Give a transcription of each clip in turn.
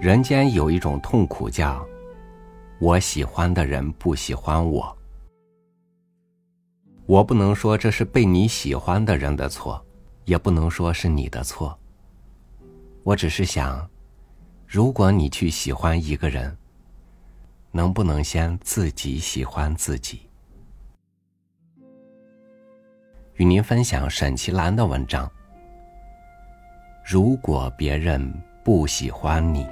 人间有一种痛苦，叫我喜欢的人不喜欢我。我不能说这是被你喜欢的人的错，也不能说是你的错。我只是想，如果你去喜欢一个人，能不能先自己喜欢自己？与您分享沈其兰的文章。如果别人不喜欢你，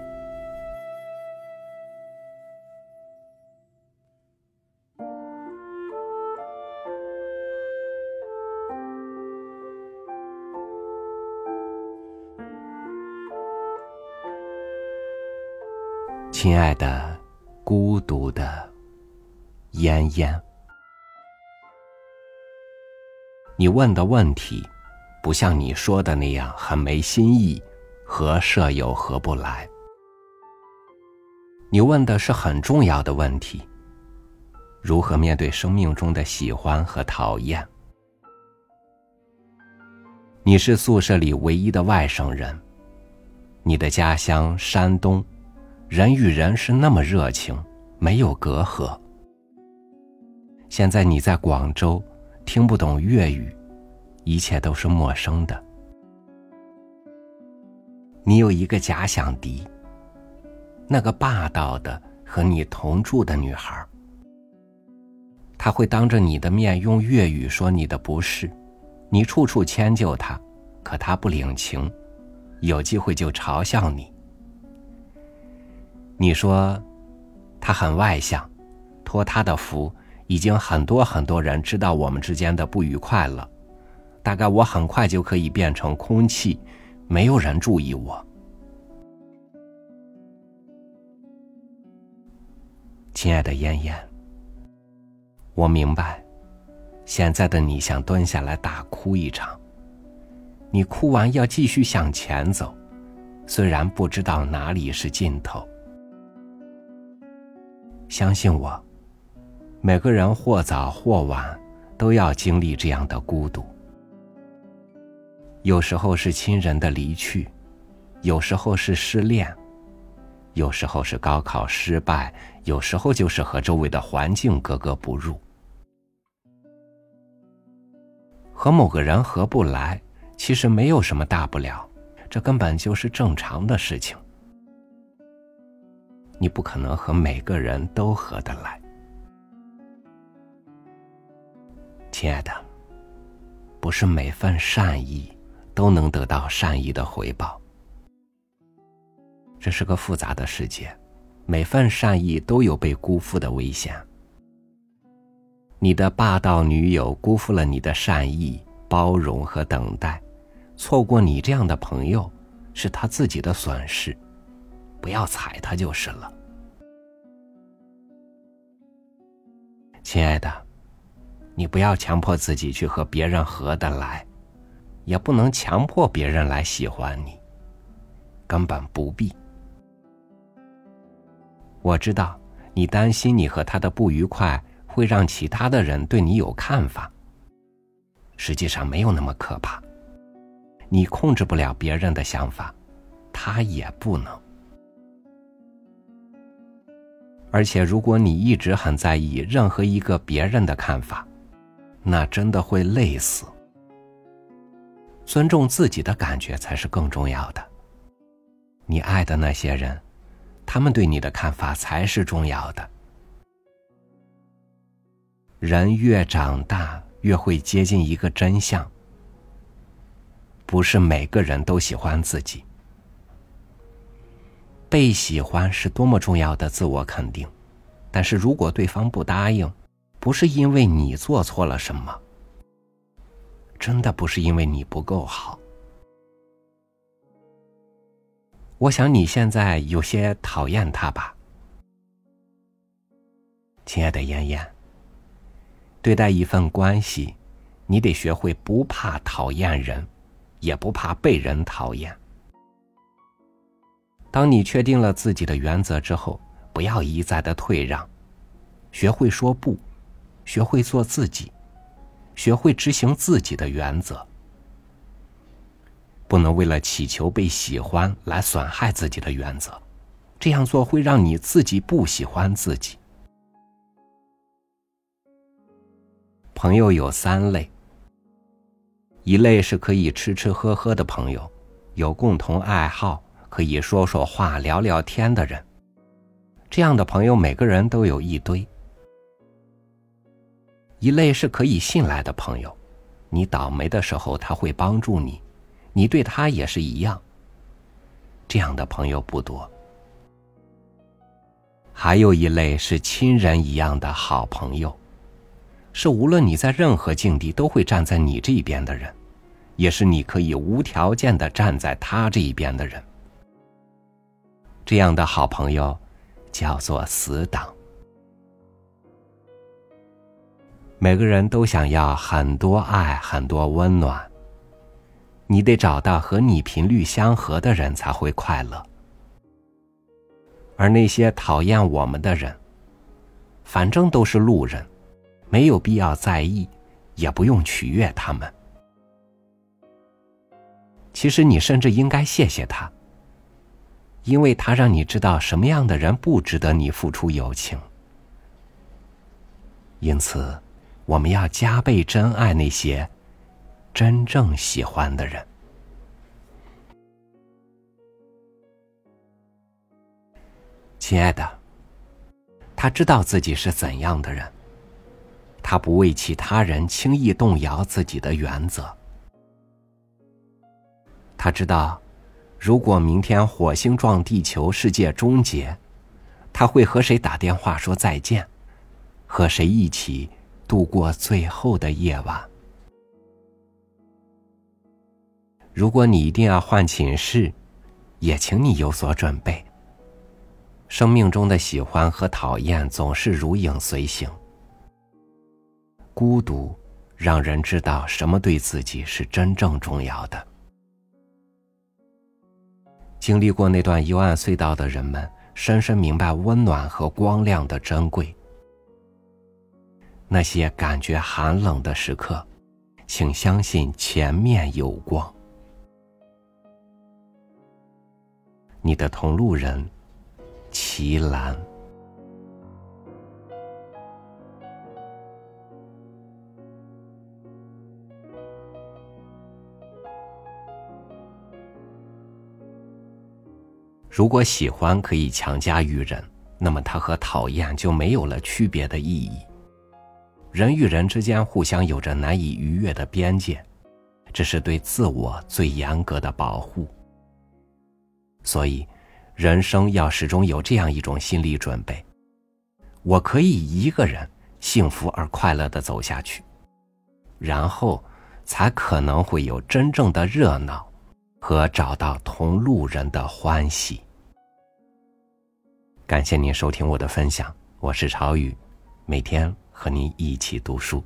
亲爱的，孤独的嫣嫣，你问的问题。不像你说的那样很没新意，和舍友合不来。你问的是很重要的问题：如何面对生命中的喜欢和讨厌？你是宿舍里唯一的外省人，你的家乡山东，人与人是那么热情，没有隔阂。现在你在广州，听不懂粤语。一切都是陌生的。你有一个假想敌，那个霸道的和你同住的女孩。她会当着你的面用粤语说你的不是，你处处迁就她，可她不领情，有机会就嘲笑你。你说，他很外向，托他的福，已经很多很多人知道我们之间的不愉快了。大概我很快就可以变成空气，没有人注意我。亲爱的嫣嫣，我明白，现在的你想蹲下来大哭一场。你哭完要继续向前走，虽然不知道哪里是尽头。相信我，每个人或早或晚都要经历这样的孤独。有时候是亲人的离去，有时候是失恋，有时候是高考失败，有时候就是和周围的环境格格不入。和某个人合不来，其实没有什么大不了，这根本就是正常的事情。你不可能和每个人都合得来，亲爱的，不是每份善意。都能得到善意的回报。这是个复杂的世界，每份善意都有被辜负的危险。你的霸道女友辜负了你的善意、包容和等待，错过你这样的朋友，是他自己的损失，不要踩他就是了。亲爱的，你不要强迫自己去和别人合得来。也不能强迫别人来喜欢你，根本不必。我知道你担心你和他的不愉快会让其他的人对你有看法，实际上没有那么可怕。你控制不了别人的想法，他也不能。而且，如果你一直很在意任何一个别人的看法，那真的会累死。尊重自己的感觉才是更重要的。你爱的那些人，他们对你的看法才是重要的。人越长大，越会接近一个真相：不是每个人都喜欢自己。被喜欢是多么重要的自我肯定，但是如果对方不答应，不是因为你做错了什么。真的不是因为你不够好。我想你现在有些讨厌他吧，亲爱的妍妍。对待一份关系，你得学会不怕讨厌人，也不怕被人讨厌。当你确定了自己的原则之后，不要一再的退让，学会说不，学会做自己。学会执行自己的原则，不能为了祈求被喜欢来损害自己的原则。这样做会让你自己不喜欢自己。朋友有三类：一类是可以吃吃喝喝的朋友，有共同爱好，可以说说话、聊聊天的人。这样的朋友，每个人都有一堆。一类是可以信赖的朋友，你倒霉的时候他会帮助你，你对他也是一样。这样的朋友不多。还有一类是亲人一样的好朋友。是无论你在任何境地都会站在你这边的人，也是你可以无条件的站在他这一边的人。这样的好朋友，叫做死党。每个人都想要很多爱，很多温暖。你得找到和你频率相合的人才会快乐。而那些讨厌我们的人，反正都是路人。没有必要在意，也不用取悦他们。其实你甚至应该谢谢他，因为他让你知道什么样的人不值得你付出友情。因此，我们要加倍珍爱那些真正喜欢的人。亲爱的，他知道自己是怎样的人。他不为其他人轻易动摇自己的原则。他知道，如果明天火星撞地球，世界终结，他会和谁打电话说再见，和谁一起度过最后的夜晚。如果你一定要换寝室，也请你有所准备。生命中的喜欢和讨厌总是如影随形。孤独，让人知道什么对自己是真正重要的。经历过那段幽暗隧道的人们，深深明白温暖和光亮的珍贵。那些感觉寒冷的时刻，请相信前面有光。你的同路人，齐兰。如果喜欢可以强加于人，那么它和讨厌就没有了区别的意义。人与人之间互相有着难以逾越的边界，这是对自我最严格的保护。所以，人生要始终有这样一种心理准备：我可以一个人幸福而快乐的走下去，然后，才可能会有真正的热闹。和找到同路人的欢喜。感谢您收听我的分享，我是朝雨，每天和您一起读书。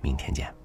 明天见。